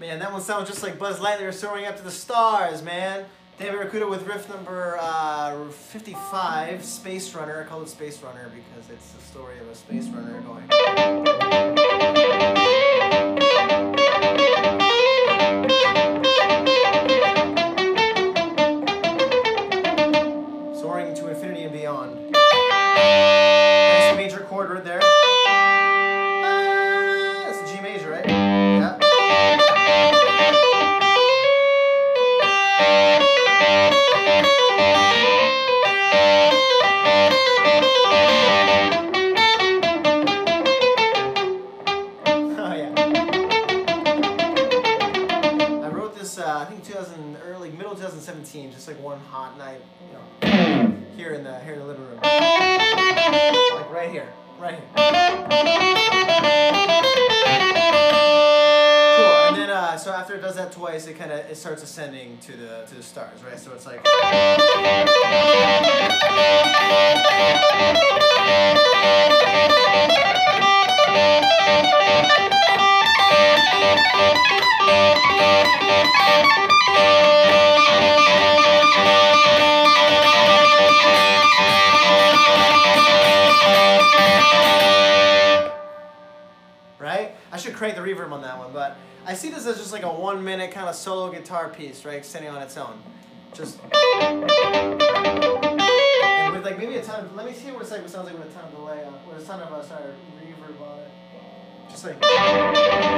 Man, that one sounds just like Buzz Lightyear soaring up to the stars, man. David Rakuda with riff number uh, 55, Space Runner. I call it Space Runner because it's the story of a space runner going. Soaring to infinity and beyond. Nice major chord right there. Ah, That's Oh yeah. I wrote this, uh, I think 2000, early, middle 2017, just like one hot night, you know, here in the here in the living room, like right here, right here. After it does that twice, it kind of it starts ascending to the to the stars, right? So it's like. Should crank the reverb on that one, but I see this as just like a one minute kind of solo guitar piece, right? Standing on its own. Just. And with like maybe a ton of, let me see what it's like, what it sounds like with a ton of delay on with a ton of, uh, sorry, reverb on it. Just like.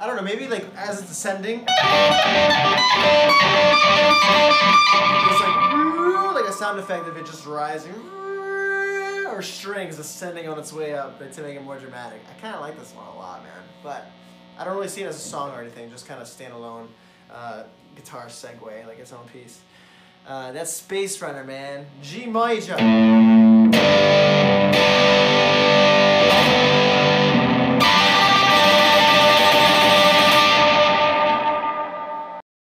I don't know, maybe like as it's ascending. It's like, like a sound effect of it just rising. Or strings ascending on its way up to make it more dramatic. I kind of like this one a lot, man. But I don't really see it as a song or anything, just kind of standalone uh, guitar segue, like its own piece. Uh, that's Space Runner, man. G major.